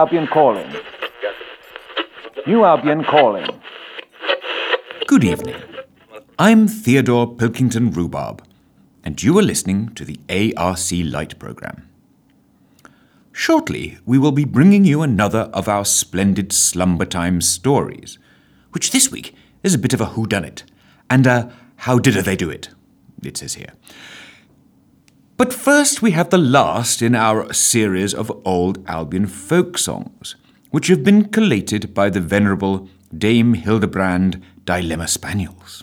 Albion calling. New Albion calling. Good evening. I'm Theodore Pilkington Rhubarb, and you are listening to the ARC Light program. Shortly, we will be bringing you another of our splendid slumber time stories, which this week is a bit of a whodunit and a how did they do it, it says here. But first, we have the last in our series of old Albion folk songs, which have been collated by the venerable Dame Hildebrand Dilemma Spaniels.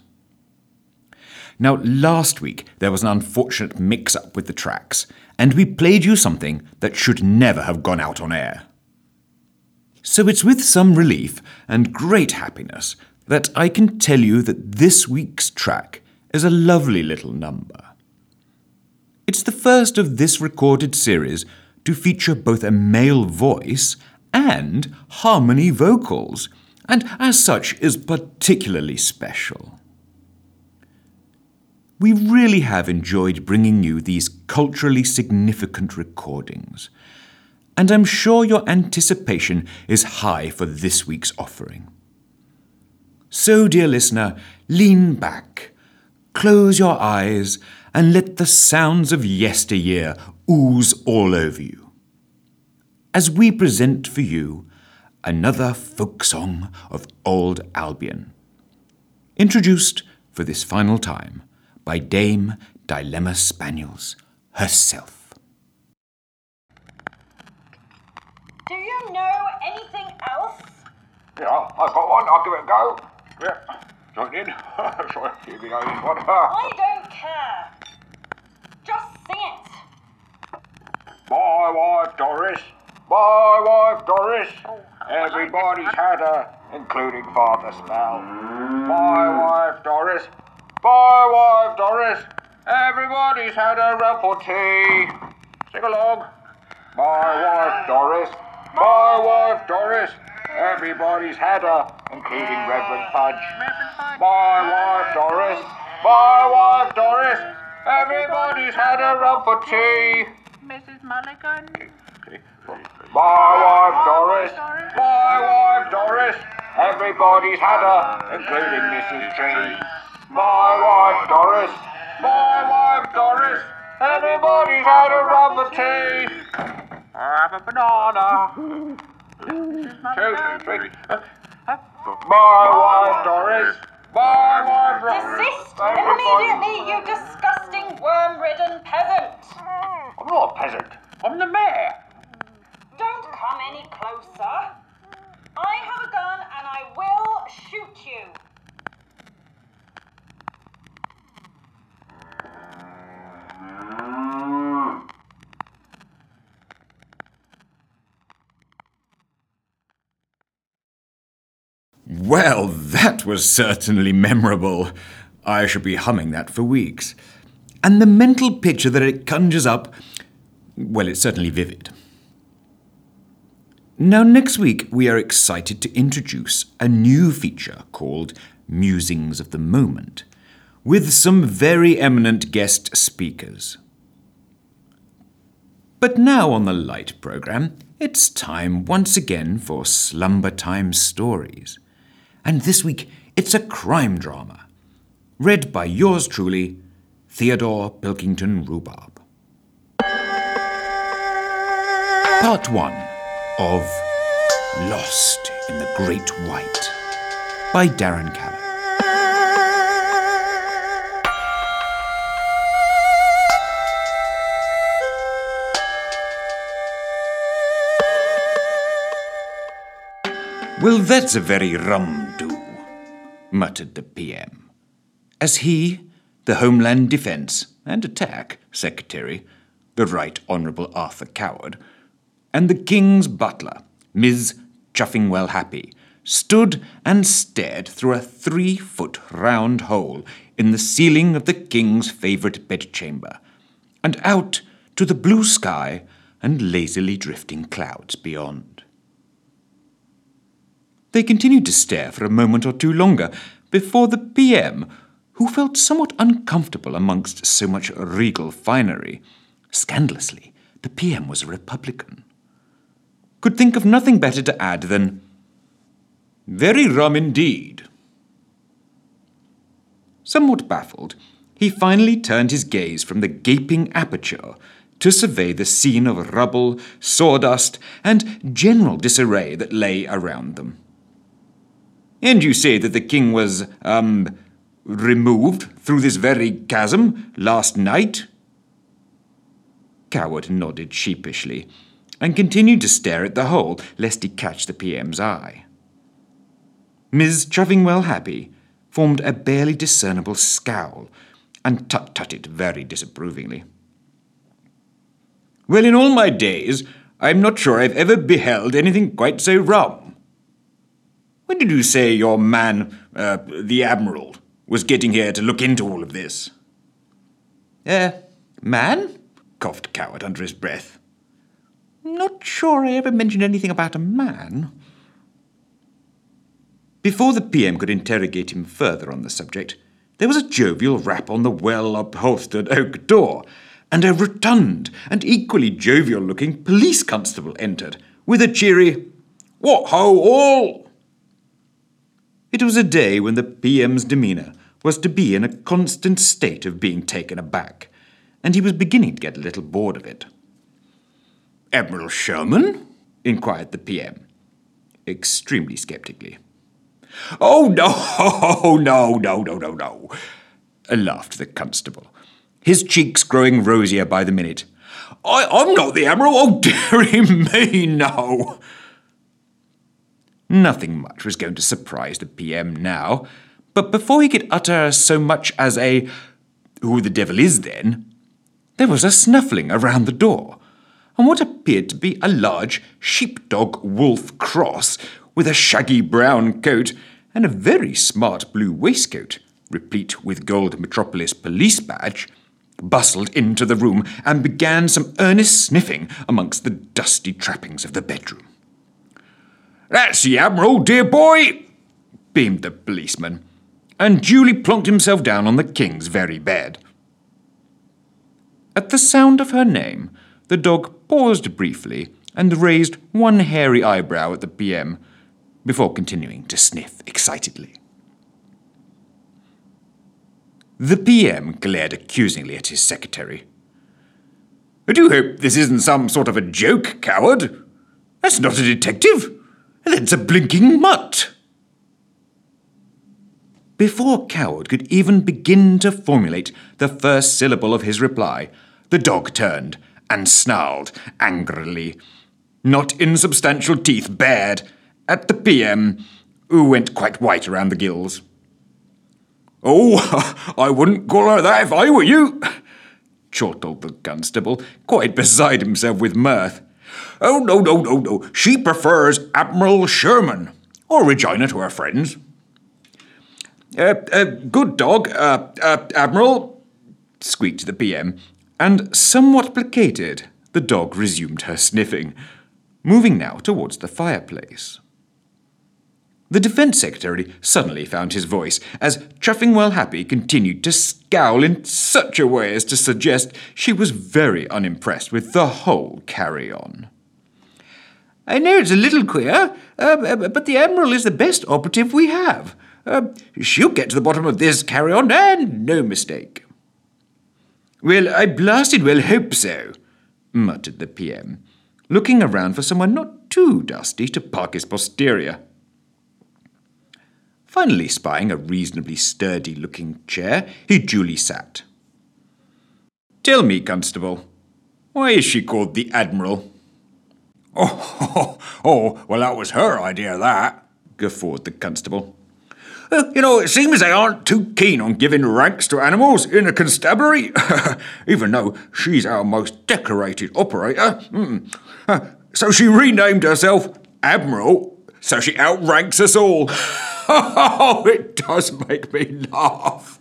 Now, last week there was an unfortunate mix up with the tracks, and we played you something that should never have gone out on air. So it's with some relief and great happiness that I can tell you that this week's track is a lovely little number. It's the first of this recorded series to feature both a male voice and harmony vocals, and as such is particularly special. We really have enjoyed bringing you these culturally significant recordings, and I'm sure your anticipation is high for this week's offering. So, dear listener, lean back, close your eyes, and let the sounds of yesteryear ooze all over you. As we present for you another folk song of Old Albion, introduced for this final time by Dame Dilemma Spaniels herself. Do you know anything else? Yeah, I've got one. I'll give it a go. Yeah, join in. Sorry, here we go. This one. I don't care. Just sing it. My wife Doris. My wife Doris. Oh, Everybody's had her, including Father Spell. My wife Doris. My wife Doris. Everybody's had a rump or tea. Sing along. My wife Doris. My wife Doris. Everybody's had her, including Reverend Fudge. My wife Doris. My wife Doris. Everybody's had a rump or tea. Mrs. Mulligan. My wife Doris. My wife Doris. Everybody's had her, including Mrs. G. My wife Doris. My wife Doris. Everybody's had a rump of tea. I Have a banana. Two, three. My wife Doris. My wife Doris. Desist immediately, you disgusting worm-ridden peasant. I'm not a peasant. I'm the mayor. Don't come any closer. I have a gun and I will shoot you. Well, that was certainly memorable. I shall be humming that for weeks. And the mental picture that it conjures up, well, it's certainly vivid. Now, next week, we are excited to introduce a new feature called Musings of the Moment, with some very eminent guest speakers. But now on the Light programme, it's time once again for Slumber Time Stories. And this week, it's a crime drama, read by yours truly, Theodore Pilkington Rhubarb. Part 1 of Lost in the Great White by Darren Callan. Well, that's a very rum do, muttered the PM, as he, the Homeland Defence and Attack Secretary, the Right Honourable Arthur Coward, and the King's butler, Ms. Chuffingwell Happy, stood and stared through a three foot round hole in the ceiling of the King's favourite bedchamber, and out to the blue sky and lazily drifting clouds beyond. They continued to stare for a moment or two longer before the PM, who felt somewhat uncomfortable amongst so much regal finery. Scandalously, the PM was a Republican. could think of nothing better to add than, Very rum indeed. Somewhat baffled, he finally turned his gaze from the gaping aperture to survey the scene of rubble, sawdust, and general disarray that lay around them. And you say that the king was, um, removed through this very chasm last night? Coward nodded sheepishly and continued to stare at the hole lest he catch the PM's eye. Ms. Chuffingwell Happy formed a barely discernible scowl and tut tutted very disapprovingly. Well, in all my days, I'm not sure I've ever beheld anything quite so rum. When did you say your man, uh, the Admiral, was getting here to look into all of this? Eh, uh, man? coughed Coward under his breath. Not sure I ever mentioned anything about a man. Before the PM could interrogate him further on the subject, there was a jovial rap on the well upholstered oak door, and a rotund and equally jovial looking police constable entered with a cheery, What ho, all! It was a day when the PM's demeanour was to be in a constant state of being taken aback, and he was beginning to get a little bored of it. Admiral Sherman? inquired the PM, extremely sceptically. Oh, no, no, no, no, no, no, laughed the constable, his cheeks growing rosier by the minute. I, I'm not the Admiral. Oh, dearie me, no. Nothing much was going to surprise the PM now, but before he could utter so much as a, Who the devil is then? there was a snuffling around the door, and what appeared to be a large sheepdog wolf cross with a shaggy brown coat and a very smart blue waistcoat, replete with gold Metropolis police badge, bustled into the room and began some earnest sniffing amongst the dusty trappings of the bedroom. That's the Admiral, dear boy, beamed the policeman, and duly plonked himself down on the king's very bed. At the sound of her name, the dog paused briefly and raised one hairy eyebrow at the PM before continuing to sniff excitedly. The PM glared accusingly at his secretary. I do hope this isn't some sort of a joke, coward. That's not a detective. That's a blinking mutt. Before Coward could even begin to formulate the first syllable of his reply, the dog turned and snarled angrily, not insubstantial teeth bared, at the PM, who went quite white around the gills. Oh, I wouldn't call her that if I were you, chortled the constable, quite beside himself with mirth. Oh, no, no, no, no. She prefers Admiral Sherman, or Regina to her friends. Uh, uh, good dog, uh, uh, Admiral, squeaked the PM, and somewhat placated, the dog resumed her sniffing, moving now towards the fireplace. The Defence Secretary suddenly found his voice as Chuffingwell Happy continued to scowl in such a way as to suggest she was very unimpressed with the whole carry on. I know it's a little queer, uh, but the Admiral is the best operative we have. Uh, she'll get to the bottom of this carry on, and no mistake. Well, I blasted well hope so, muttered the PM, looking around for someone not too dusty to park his posterior. Finally spying a reasonably sturdy looking chair, he duly sat. Tell me, Constable, why is she called the Admiral? Oh, oh, oh, well, that was her idea, that, guffawed the constable. Uh, you know, it seems they aren't too keen on giving ranks to animals in a constabulary, even though she's our most decorated operator. Mm. Uh, so she renamed herself Admiral, so she outranks us all. oh, it does make me laugh.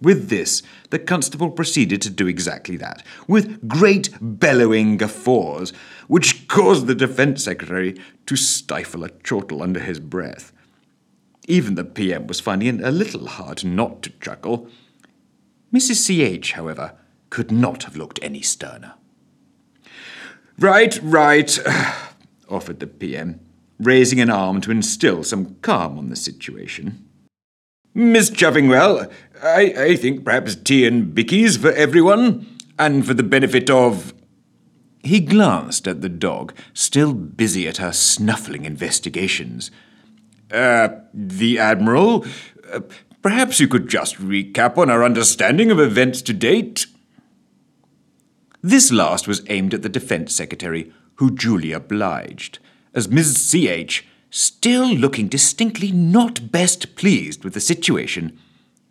With this, the constable proceeded to do exactly that, with great bellowing guffaws, which caused the defence secretary to stifle a chortle under his breath. Even the PM was finding it a little hard not to chuckle. Mrs. C.H., however, could not have looked any sterner. Right, right, offered the PM, raising an arm to instill some calm on the situation. Miss Chuffingwell, I, I think perhaps tea and bickies for everyone, and for the benefit of. He glanced at the dog, still busy at her snuffling investigations. Uh, the Admiral, uh, perhaps you could just recap on our understanding of events to date? This last was aimed at the Defence Secretary, who duly obliged, as Mrs. C.H., still looking distinctly not best pleased with the situation,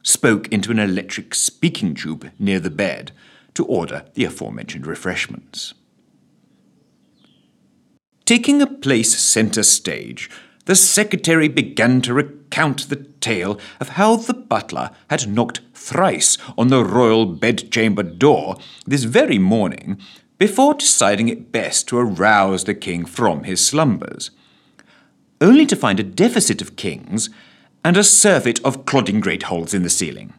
spoke into an electric speaking tube near the bed to order the aforementioned refreshments. Taking a place centre stage, the secretary began to recount the tale of how the butler had knocked thrice on the royal bedchamber door this very morning before deciding it best to arouse the king from his slumbers, only to find a deficit of kings and a surfeit of clodding great holes in the ceiling.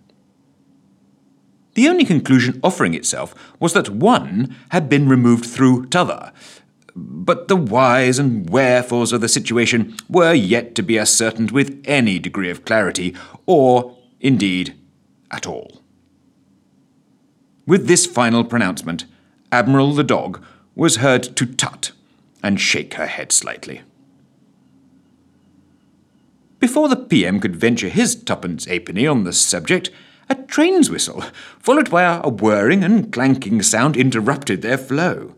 The only conclusion offering itself was that one had been removed through t'other, but the whys and wherefores of the situation were yet to be ascertained with any degree of clarity, or, indeed, at all. With this final pronouncement, Admiral the dog was heard to tut and shake her head slightly. Before the PM could venture his tuppence halfpenny on the subject, a train's whistle, followed by a whirring and clanking sound, interrupted their flow.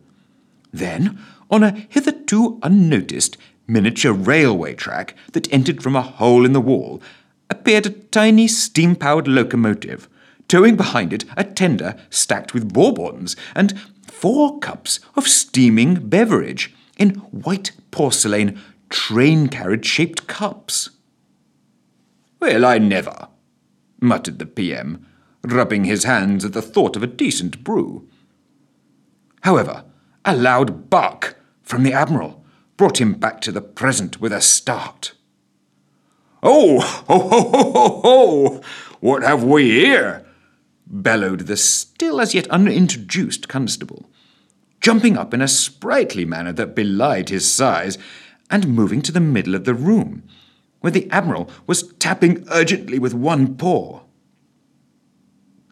Then, on a hitherto unnoticed miniature railway track that entered from a hole in the wall, appeared a tiny steam powered locomotive, towing behind it a tender stacked with bourbons and four cups of steaming beverage in white porcelain train carriage shaped cups. Well, I never, muttered the PM, rubbing his hands at the thought of a decent brew. However, a loud bark from the Admiral brought him back to the present with a start. Oh, ho, ho, ho, ho, ho! What have we here? Bellowed the still as yet unintroduced constable, jumping up in a sprightly manner that belied his size, and moving to the middle of the room, where the Admiral was tapping urgently with one paw.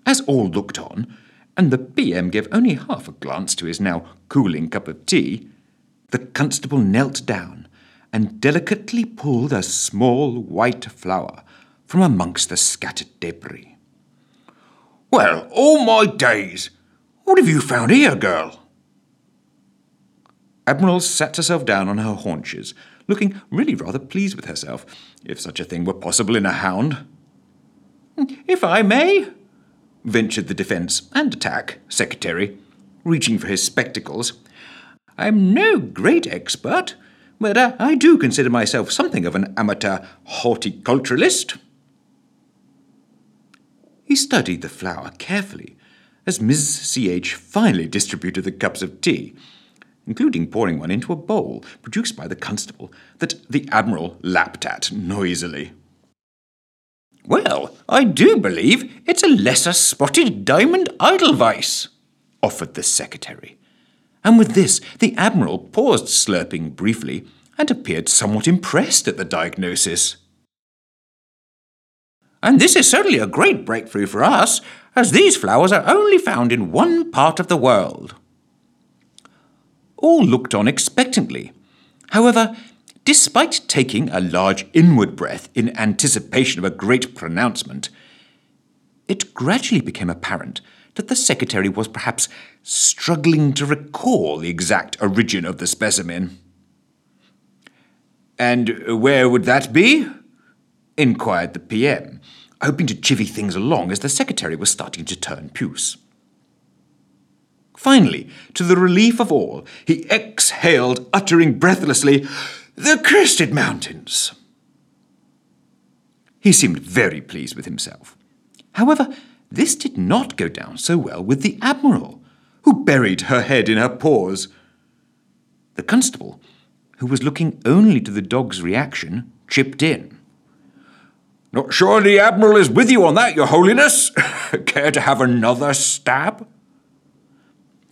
As all looked on, and the PM gave only half a glance to his now cooling cup of tea, the constable knelt down and delicately pulled a small white flower from amongst the scattered debris. Well, all my days! What have you found here, girl? Admiral sat herself down on her haunches, looking really rather pleased with herself, if such a thing were possible in a hound. If I may, ventured the defence and attack secretary, reaching for his spectacles. I'm no great expert, but uh, I do consider myself something of an amateur horticulturalist. He studied the flower carefully as Miss C.H. finally distributed the cups of tea, including pouring one into a bowl produced by the constable that the Admiral lapped at noisily. Well, I do believe it's a lesser spotted diamond edelweiss, offered the secretary. And with this, the Admiral paused slurping briefly and appeared somewhat impressed at the diagnosis. And this is certainly a great breakthrough for us, as these flowers are only found in one part of the world. All looked on expectantly. However, despite taking a large inward breath in anticipation of a great pronouncement, it gradually became apparent that the secretary was perhaps struggling to recall the exact origin of the specimen. And where would that be? Inquired the PM, hoping to chivvy things along as the secretary was starting to turn puce. Finally, to the relief of all, he exhaled, uttering breathlessly, The Crested Mountains. He seemed very pleased with himself. However, this did not go down so well with the Admiral, who buried her head in her paws. The constable, who was looking only to the dog's reaction, chipped in. Not sure the Admiral is with you on that, Your Holiness. Care to have another stab?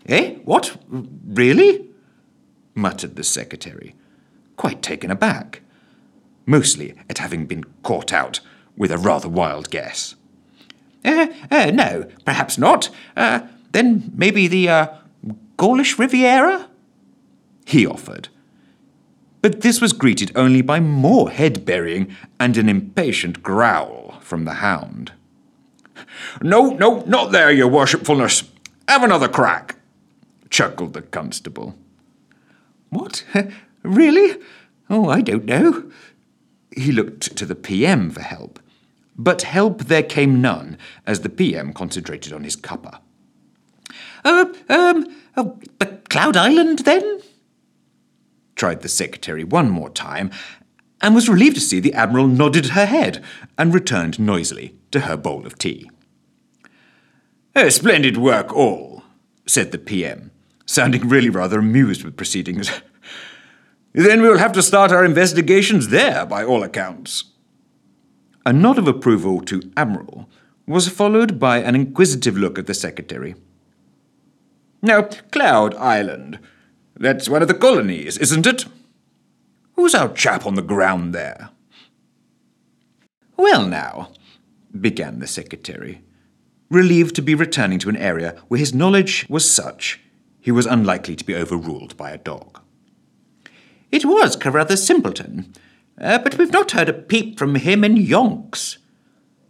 Eh? What? Really? muttered the secretary, quite taken aback, mostly at having been caught out with a rather wild guess. Uh, uh, no, perhaps not. Uh, then maybe the uh, Gaulish Riviera? He offered. But this was greeted only by more head burying and an impatient growl from the hound. No, no, not there, your worshipfulness. Have another crack, chuckled the constable. What? really? Oh, I don't know. He looked to the PM for help, but help there came none as the PM concentrated on his cuppa. Uh, um, uh, Cloud Island, then? Tried the secretary one more time, and was relieved to see the Admiral nodded her head and returned noisily to her bowl of tea. A splendid work, all, said the PM, sounding really rather amused with proceedings. then we'll have to start our investigations there, by all accounts. A nod of approval to Admiral was followed by an inquisitive look at the Secretary. Now, Cloud Island. That's one of the colonies, isn't it? Who's our chap on the ground there? Well, now, began the Secretary, relieved to be returning to an area where his knowledge was such he was unlikely to be overruled by a dog. It was Carruthers Simpleton, uh, but we've not heard a peep from him in yonks.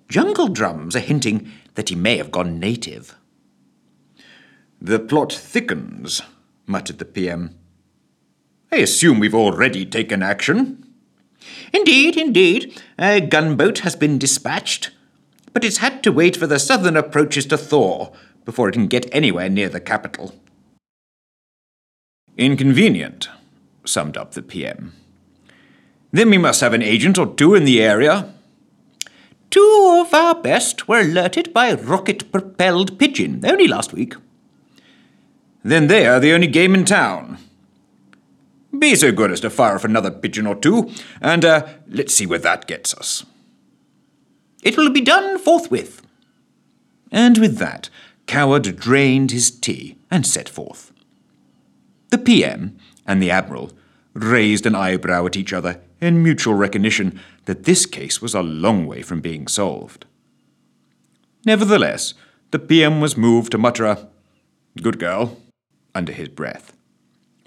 Jungle drums are hinting that he may have gone native. The plot thickens, muttered the PM. I assume we've already taken action. Indeed, indeed. A gunboat has been dispatched, but it's had to wait for the southern approaches to thaw before it can get anywhere near the capital. Inconvenient, summed up the PM. Then we must have an agent or two in the area. Two of our best were alerted by a rocket propelled pigeon only last week. Then they are the only game in town. Be so good as to fire off another pigeon or two, and uh, let's see where that gets us. It will be done forthwith. And with that, Coward drained his tea and set forth. The PM and the Admiral raised an eyebrow at each other in mutual recognition that this case was a long way from being solved. Nevertheless, the PM was moved to mutter a good girl under his breath,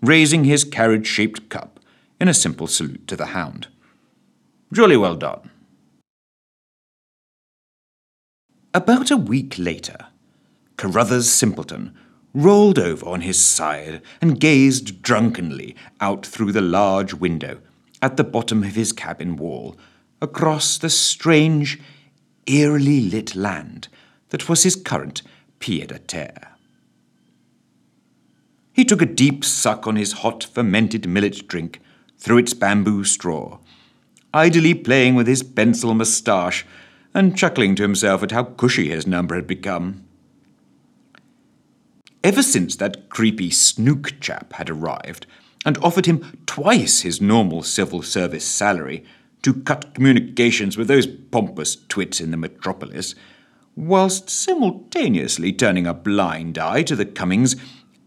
raising his carriage shaped cup in a simple salute to the hound. Jolly well done. About a week later, Carruthers Simpleton rolled over on his side and gazed drunkenly out through the large window at the bottom of his cabin wall across the strange, eerily lit land that was his current pied a terre. He took a deep suck on his hot fermented millet drink through its bamboo straw, idly playing with his pencil moustache and chuckling to himself at how cushy his number had become. Ever since that creepy snook chap had arrived and offered him twice his normal civil service salary to cut communications with those pompous twits in the metropolis, whilst simultaneously turning a blind eye to the comings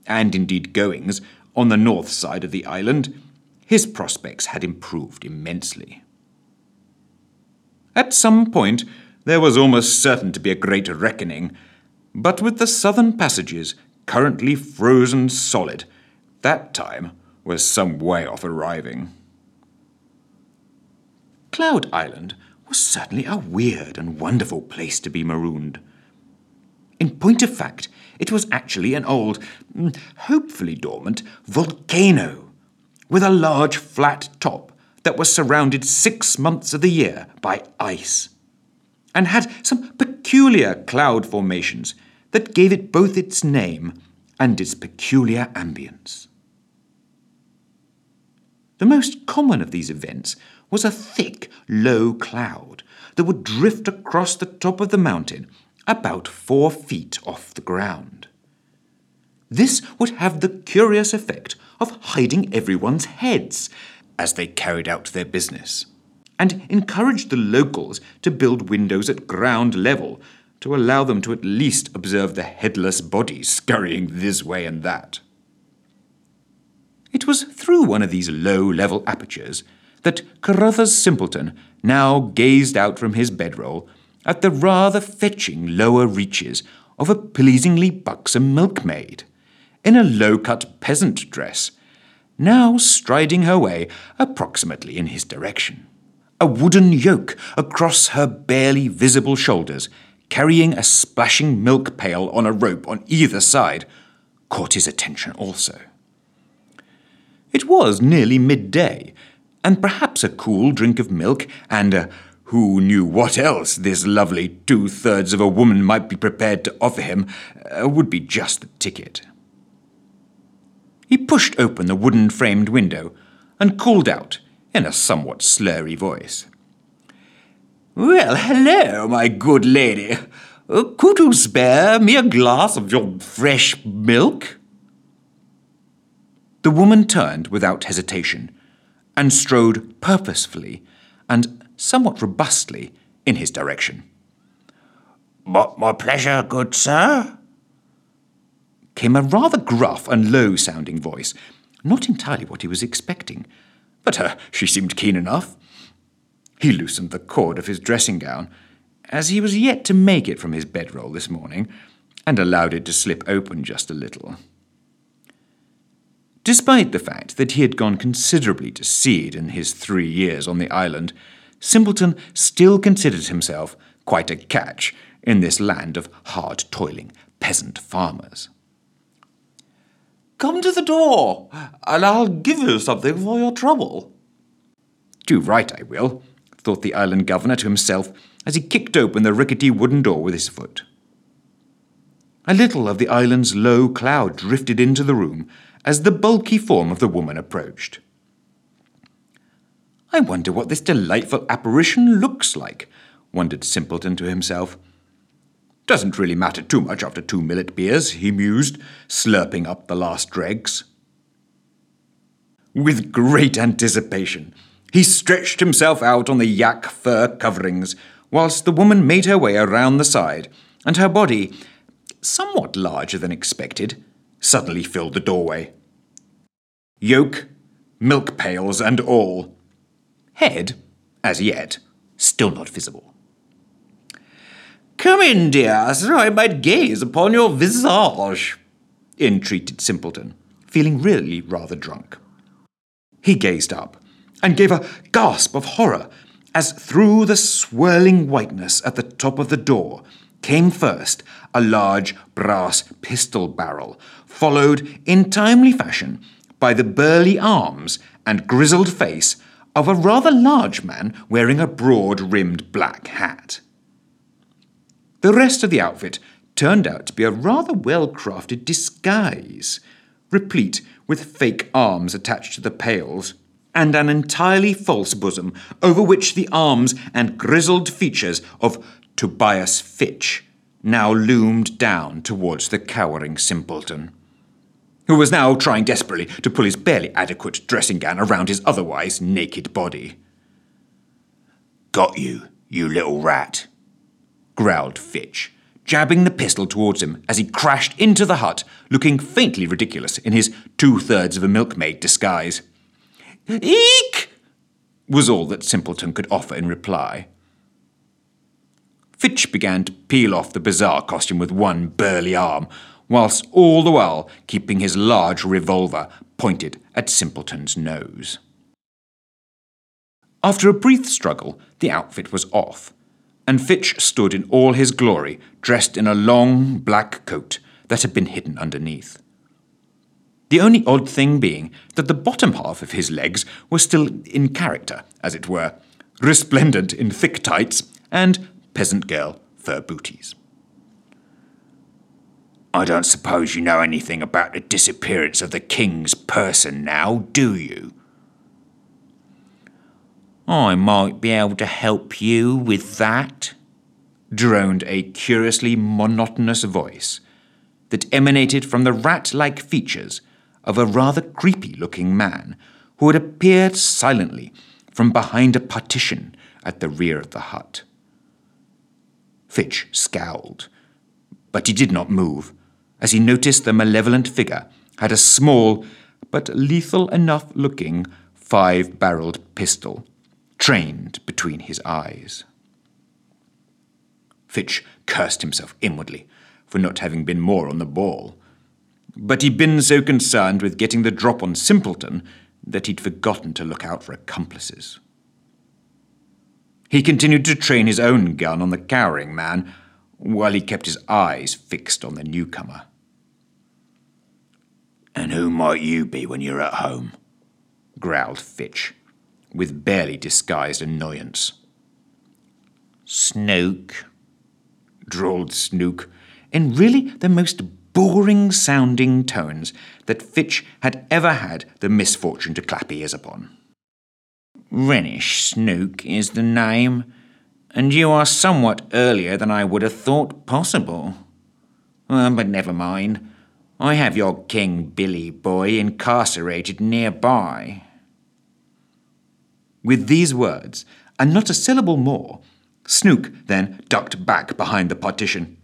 and indeed goings, on the north side of the island, his prospects had improved immensely. At some point, there was almost certain to be a great reckoning, but with the southern passages currently frozen solid, that time was some way off arriving. Cloud Island was certainly a weird and wonderful place to be marooned. In point of fact, it was actually an old, mm, hopefully dormant, volcano with a large flat top that was surrounded six months of the year by ice and had some peculiar cloud formations that gave it both its name and its peculiar ambience. The most common of these events was a thick, low cloud that would drift across the top of the mountain about four feet off the ground. This would have the curious effect of hiding everyone's heads as they carried out their business, and encouraged the locals to build windows at ground level to allow them to at least observe the headless bodies scurrying this way and that. It was through one of these low level apertures that Carruthers Simpleton now gazed out from his bedroll at the rather fetching lower reaches of a pleasingly buxom milkmaid in a low cut peasant dress, now striding her way approximately in his direction. A wooden yoke across her barely visible shoulders, carrying a splashing milk pail on a rope on either side, caught his attention also. It was nearly midday, and perhaps a cool drink of milk and a who knew what else this lovely two thirds of a woman might be prepared to offer him uh, would be just the ticket. He pushed open the wooden framed window and called out in a somewhat slurry voice. Well, hello, my good lady. Uh, could you spare me a glass of your fresh milk? The woman turned without hesitation and strode purposefully and somewhat robustly in his direction. But my pleasure, good sir. Came a rather gruff and low sounding voice, not entirely what he was expecting, but uh, she seemed keen enough. He loosened the cord of his dressing gown, as he was yet to make it from his bedroll this morning, and allowed it to slip open just a little. Despite the fact that he had gone considerably to seed in his three years on the island, Simpleton still considered himself quite a catch in this land of hard toiling peasant farmers. Come to the door, and I'll give you something for your trouble. Do right, I will, thought the island governor to himself as he kicked open the rickety wooden door with his foot. A little of the island's low cloud drifted into the room as the bulky form of the woman approached. I wonder what this delightful apparition looks like, wondered Simpleton to himself. Doesn't really matter too much after two millet beers, he mused, slurping up the last dregs. With great anticipation, he stretched himself out on the yak fur coverings, whilst the woman made her way around the side, and her body, somewhat larger than expected, suddenly filled the doorway. Yoke, milk pails, and all Head, as yet, still not visible. Come in, dear, so I might gaze upon your visage, entreated Simpleton, feeling really rather drunk. He gazed up and gave a gasp of horror as through the swirling whiteness at the top of the door came first a large brass pistol barrel, followed in timely fashion by the burly arms and grizzled face of a rather large man wearing a broad rimmed black hat. The rest of the outfit turned out to be a rather well crafted disguise, replete with fake arms attached to the pails, and an entirely false bosom over which the arms and grizzled features of Tobias Fitch now loomed down towards the cowering simpleton who was now trying desperately to pull his barely adequate dressing gown around his otherwise naked body. Got you, you little rat, growled Fitch, jabbing the pistol towards him as he crashed into the hut, looking faintly ridiculous in his two thirds of a milkmaid disguise. Eek! was all that Simpleton could offer in reply. Fitch began to peel off the bizarre costume with one burly arm, whilst all the while keeping his large revolver pointed at Simpleton's nose. After a brief struggle, the outfit was off, and Fitch stood in all his glory, dressed in a long black coat that had been hidden underneath. The only odd thing being that the bottom half of his legs was still in character, as it were, resplendent in thick tights and peasant girl fur booties. I don't suppose you know anything about the disappearance of the king's person now, do you? I might be able to help you with that, droned a curiously monotonous voice that emanated from the rat like features of a rather creepy looking man who had appeared silently from behind a partition at the rear of the hut. Fitch scowled, but he did not move as he noticed the malevolent figure had a small, but lethal enough looking five barreled pistol trained between his eyes. Fitch cursed himself inwardly for not having been more on the ball. But he'd been so concerned with getting the drop on Simpleton that he'd forgotten to look out for accomplices. He continued to train his own gun on the cowering man while he kept his eyes fixed on the newcomer. And who might you be when you're at home? growled Fitch, with barely disguised annoyance. Snook, drawled Snook, in really the most boring sounding tones that Fitch had ever had the misfortune to clap ears upon. Rhenish Snook is the name, and you are somewhat earlier than I would have thought possible. Uh, but never mind. I have your King Billy boy incarcerated nearby. With these words, and not a syllable more, Snook then ducked back behind the partition.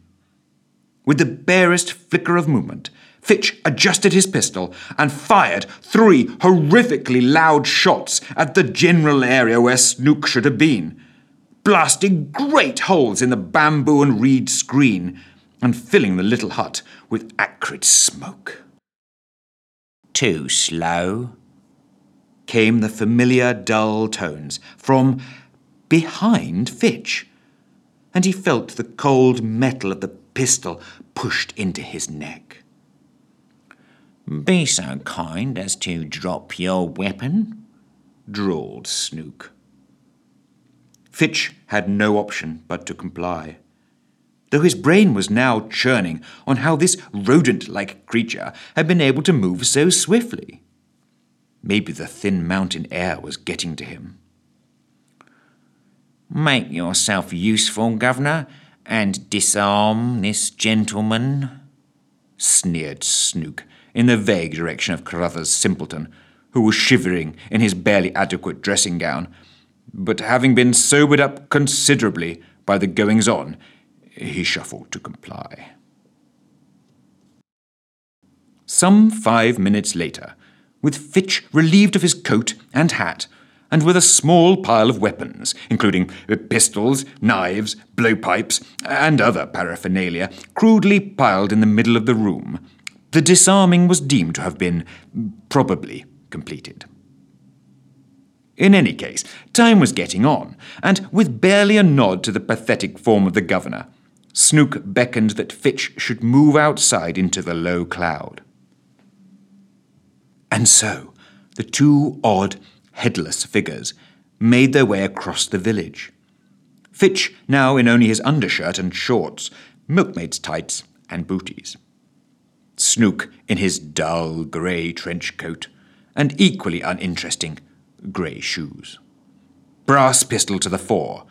With the barest flicker of movement, Fitch adjusted his pistol and fired three horrifically loud shots at the general area where Snook should have been, blasting great holes in the bamboo and reed screen and filling the little hut with acrid smoke. Too slow, came the familiar dull tones from behind Fitch, and he felt the cold metal of the pistol pushed into his neck. Be so kind as to drop your weapon, drawled Snook. Fitch had no option but to comply, though his brain was now churning on how this rodent like creature had been able to move so swiftly. Maybe the thin mountain air was getting to him. Make yourself useful, Governor, and disarm this gentleman, sneered Snook in the vague direction of Carruthers Simpleton, who was shivering in his barely adequate dressing gown, but having been sobered up considerably by the goings on, he shuffled to comply. Some five minutes later, with Fitch relieved of his coat and hat, and with a small pile of weapons, including pistols, knives, blowpipes, and other paraphernalia, crudely piled in the middle of the room, the disarming was deemed to have been probably completed. In any case, time was getting on, and with barely a nod to the pathetic form of the governor, Snook beckoned that Fitch should move outside into the low cloud. And so, the two odd, headless figures made their way across the village. Fitch now in only his undershirt and shorts, milkmaid's tights and booties. Snook in his dull grey trench coat, and equally uninteresting grey shoes. Brass pistol to the fore,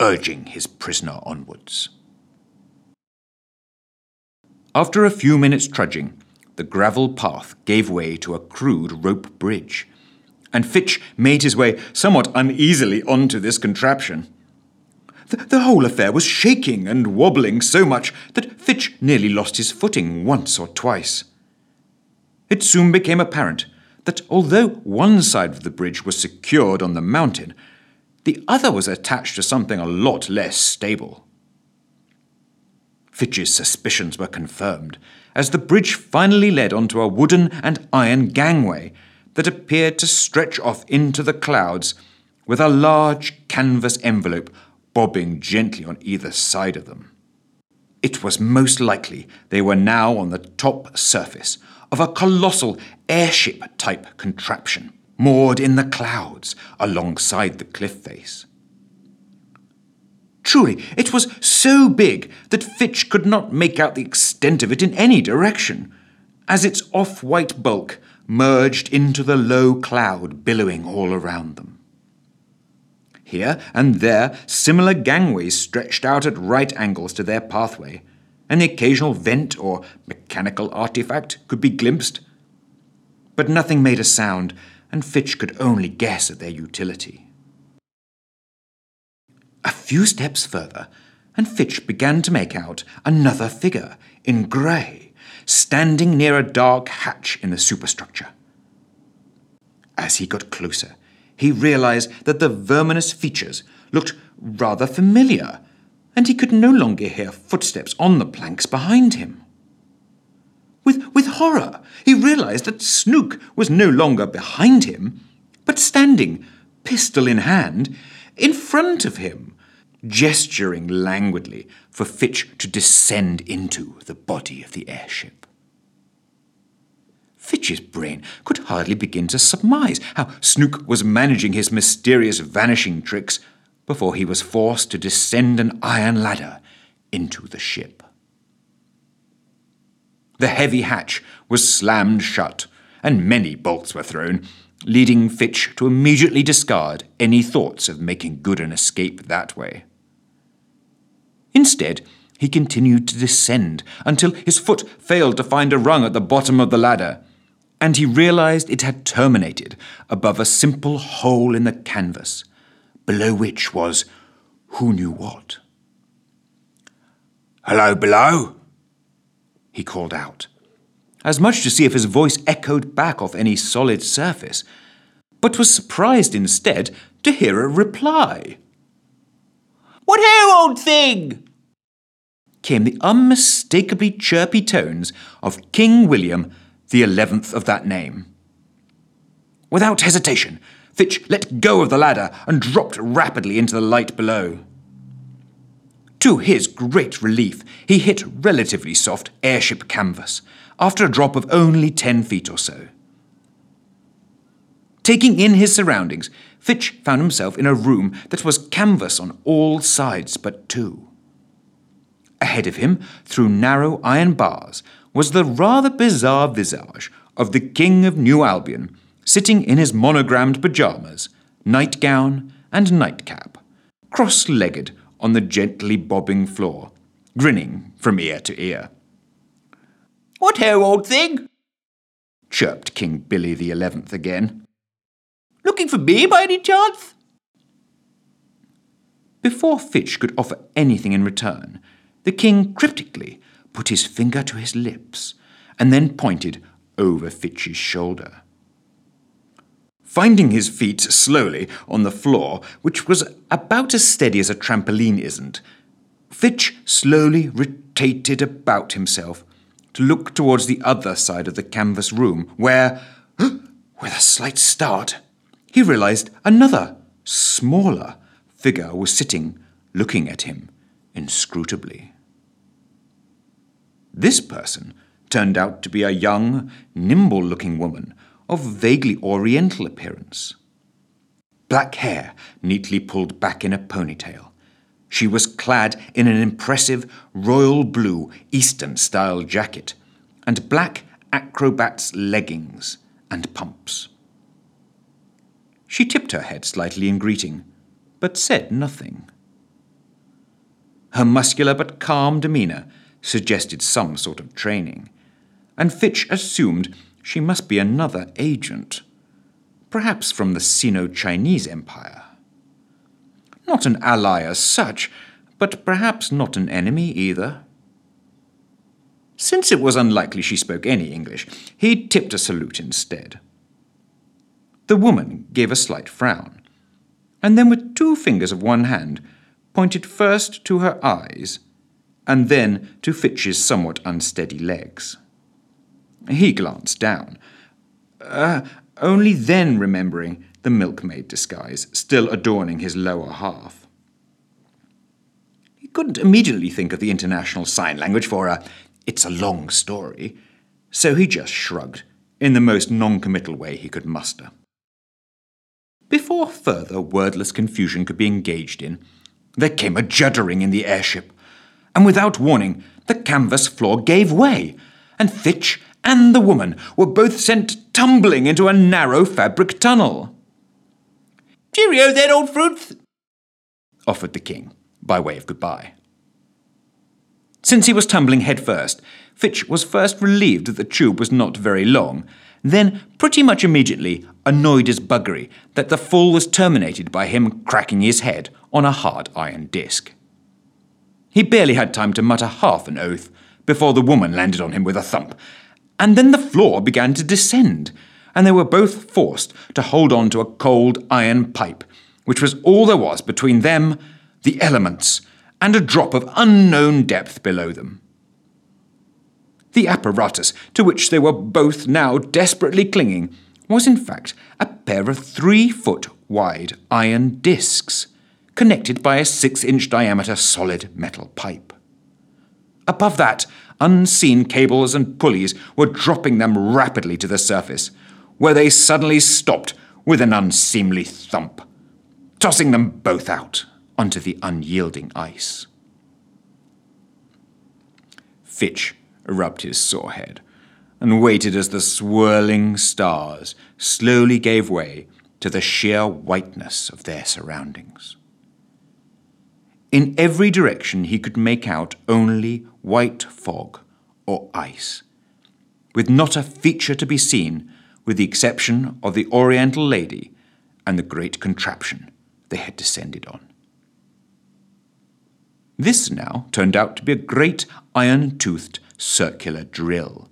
urging his prisoner onwards. After a few minutes trudging, the gravel path gave way to a crude rope bridge, and Fitch made his way somewhat uneasily onto this contraption. The, the, whole affair was shaking and wobbling so much that Fitch nearly lost his footing once or twice. It soon became apparent that although one side of the bridge was secured on the mountain, the other was attached to something a lot less stable. Fitch's suspicions were confirmed as the bridge finally led onto a wooden and iron gangway that appeared to stretch off into the clouds with a large canvas envelope bobbing gently on either side of them. It was most likely they were now on the top surface of a colossal airship type contraption moored in the clouds alongside the cliff face. Truly, it was so big that Fitch could not make out the extent of it in any direction, as its off white bulk merged into the low cloud billowing all around them. Here and there, similar gangways stretched out at right angles to their pathway, and the occasional vent or mechanical artifact could be glimpsed. But nothing made a sound, and Fitch could only guess at their utility. A few steps further, and Fitch began to make out another figure in grey, standing near a dark hatch in the superstructure. As he got closer, he realized that the verminous features looked rather familiar, and he could no longer hear footsteps on the planks behind him. With, with horror, he realized that Snook was no longer behind him, but standing, pistol in hand, in front of him, gesturing languidly for Fitch to descend into the body of the airship. Fitch's brain could hardly begin to surmise how Snook was managing his mysterious vanishing tricks before he was forced to descend an iron ladder into the ship. The heavy hatch was slammed shut, and many bolts were thrown, leading Fitch to immediately discard any thoughts of making good an escape that way. Instead, he continued to descend until his foot failed to find a rung at the bottom of the ladder, and he realized it had terminated above a simple hole in the canvas, below which was who knew what. Hello, below? he called out, as much to see if his voice echoed back off any solid surface, but was surprised instead to hear a reply. What ho, old thing? came the unmistakably chirpy tones of King William, the eleventh of that name. Without hesitation, Fitch let go of the ladder and dropped rapidly into the light below. To his great relief, he hit relatively soft airship canvas after a drop of only 10 feet or so. Taking in his surroundings, Fitch found himself in a room that was canvas on all sides but two. Ahead of him, through narrow iron bars, was the rather bizarre visage of the King of New Albion, sitting in his monogrammed pyjamas, nightgown, and nightcap, cross legged on the gently bobbing floor, grinning from ear to ear. What ho, old thing? chirped King Billy the Eleventh again. Looking for me by any chance? Before Fitch could offer anything in return, the king cryptically put his finger to his lips and then pointed over Fitch's shoulder. Finding his feet slowly on the floor, which was about as steady as a trampoline isn't, Fitch slowly rotated about himself to look towards the other side of the canvas room, where, with a slight start, he realized another, smaller figure was sitting, looking at him inscrutably. This person turned out to be a young, nimble looking woman of vaguely oriental appearance. Black hair neatly pulled back in a ponytail. She was clad in an impressive royal blue Eastern style jacket and black acrobat's leggings and pumps. She tipped her head slightly in greeting, but said nothing. Her muscular but calm demeanour suggested some sort of training, and Fitch assumed she must be another agent, perhaps from the Sino Chinese Empire. Not an ally as such, but perhaps not an enemy either. Since it was unlikely she spoke any English, he tipped a salute instead. The woman gave a slight frown, and then with two fingers of one hand pointed first to her eyes and then to Fitch's somewhat unsteady legs. He glanced down, uh, only then remembering the milkmaid disguise still adorning his lower half. He couldn't immediately think of the international sign language for a it's a long story, so he just shrugged in the most non-committal way he could muster. Before further wordless confusion could be engaged in, there came a juddering in the airship, and without warning, the canvas floor gave way, and Fitch and the woman were both sent tumbling into a narrow fabric tunnel. Cheerio then, old fruits, offered the king, by way of goodbye. Since he was tumbling headfirst, Fitch was first relieved that the tube was not very long, then, pretty much immediately, annoyed as buggery that the fall was terminated by him cracking his head on a hard iron disc. He barely had time to mutter half an oath before the woman landed on him with a thump, and then the floor began to descend, and they were both forced to hold on to a cold iron pipe, which was all there was between them, the elements, and a drop of unknown depth below them. The apparatus to which they were both now desperately clinging was in fact a pair of three foot wide iron discs, connected by a six inch diameter solid metal pipe. Above that, unseen cables and pulleys were dropping them rapidly to the surface, where they suddenly stopped with an unseemly thump, tossing them both out onto the unyielding ice. Fitch rubbed his sore head and waited as the swirling stars slowly gave way to the sheer whiteness of their surroundings. In every direction he could make out only white fog or ice, with not a feature to be seen with the exception of the Oriental lady and the great contraption they had descended on. This now turned out to be a great iron toothed circular drill,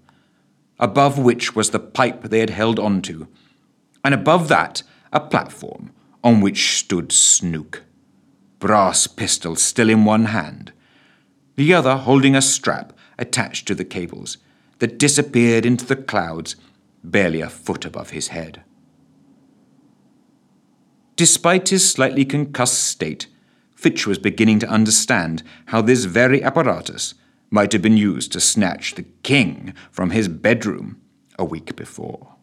above which was the pipe they had held onto, and above that a platform on which stood Snook, brass pistol still in one hand, the other holding a strap attached to the cables that disappeared into the clouds barely a foot above his head. Despite his slightly concussed state, Fitch was beginning to understand how this very apparatus might have been used to snatch the king from his bedroom a week before.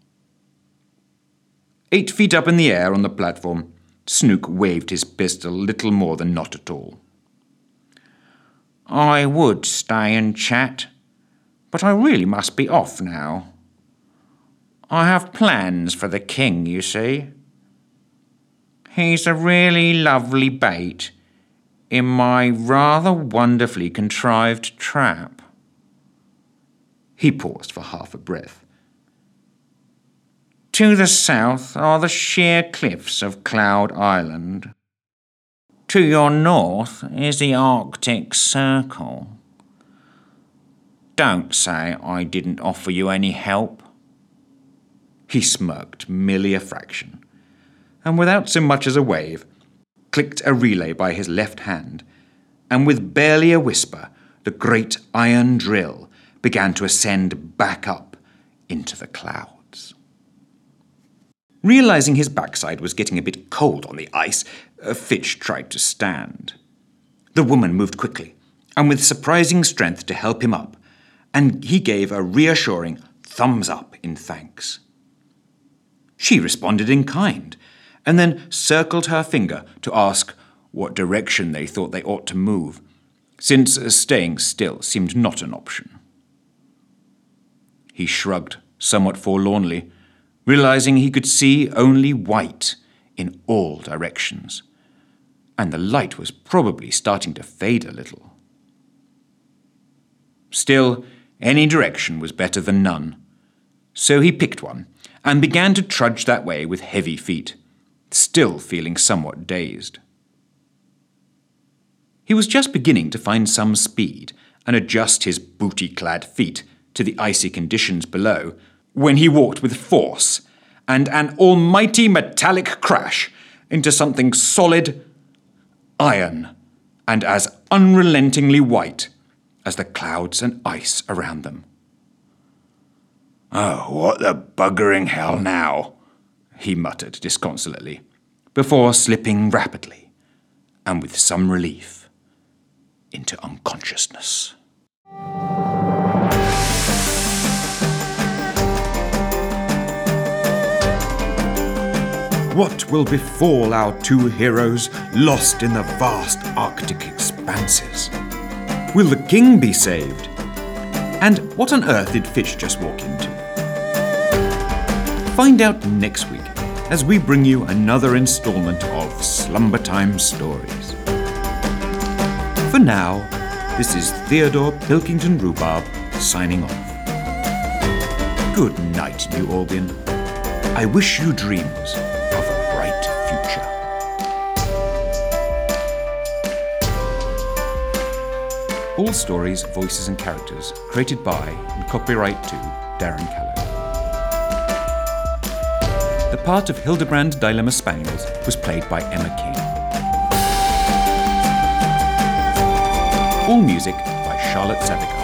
Eight feet up in the air on the platform, Snook waved his pistol little more than not at all. I would stay and chat, but I really must be off now. I have plans for the king, you see. He's a really lovely bait in my rather wonderfully contrived trap. He paused for half a breath. To the south are the sheer cliffs of Cloud Island. To your north is the Arctic Circle. Don't say I didn't offer you any help. He smirked merely a fraction, and without so much as a wave, clicked a relay by his left hand, and with barely a whisper, the great iron drill began to ascend back up into the clouds. Realizing his backside was getting a bit cold on the ice, uh, Fitch tried to stand. The woman moved quickly, and with surprising strength to help him up, and he gave a reassuring thumbs up in thanks. She responded in kind, and then circled her finger to ask what direction they thought they ought to move, since staying still seemed not an option. He shrugged somewhat forlornly, realizing he could see only white in all directions, and the light was probably starting to fade a little. Still, any direction was better than none, so he picked one and began to trudge that way with heavy feet, still feeling somewhat dazed. He was just beginning to find some speed and adjust his booty clad feet to the icy conditions below when he walked with force and an almighty metallic crash into something solid, iron, and as unrelentingly white as the clouds and ice around them. Oh, what the buggering hell now? He muttered disconsolately, before slipping rapidly, and with some relief, into unconsciousness. What will befall our two heroes lost in the vast Arctic expanses? Will the king be saved? And what on earth did Fitch just walk into? Find out next week as we bring you another installment of Slumber Time Stories. For now, this is Theodore Pilkington Rhubarb signing off. Good night, New Albion. I wish you dreams of a bright future. All stories, voices, and characters created by and copyright to Darren Keller. The part of Hildebrand Dilemma Spaniels was played by Emma King. All music by Charlotte Savikar.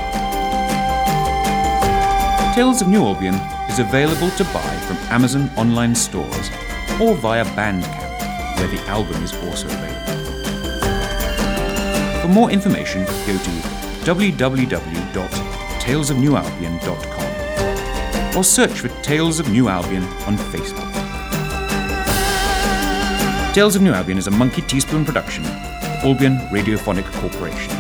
Tales of New Albion is available to buy from Amazon online stores or via Bandcamp, where the album is also available. For more information, go to www.talesofnewalbion.com or search for Tales of New Albion on Facebook. Tales of New Albion is a Monkey Teaspoon production, Albion Radiophonic Corporation.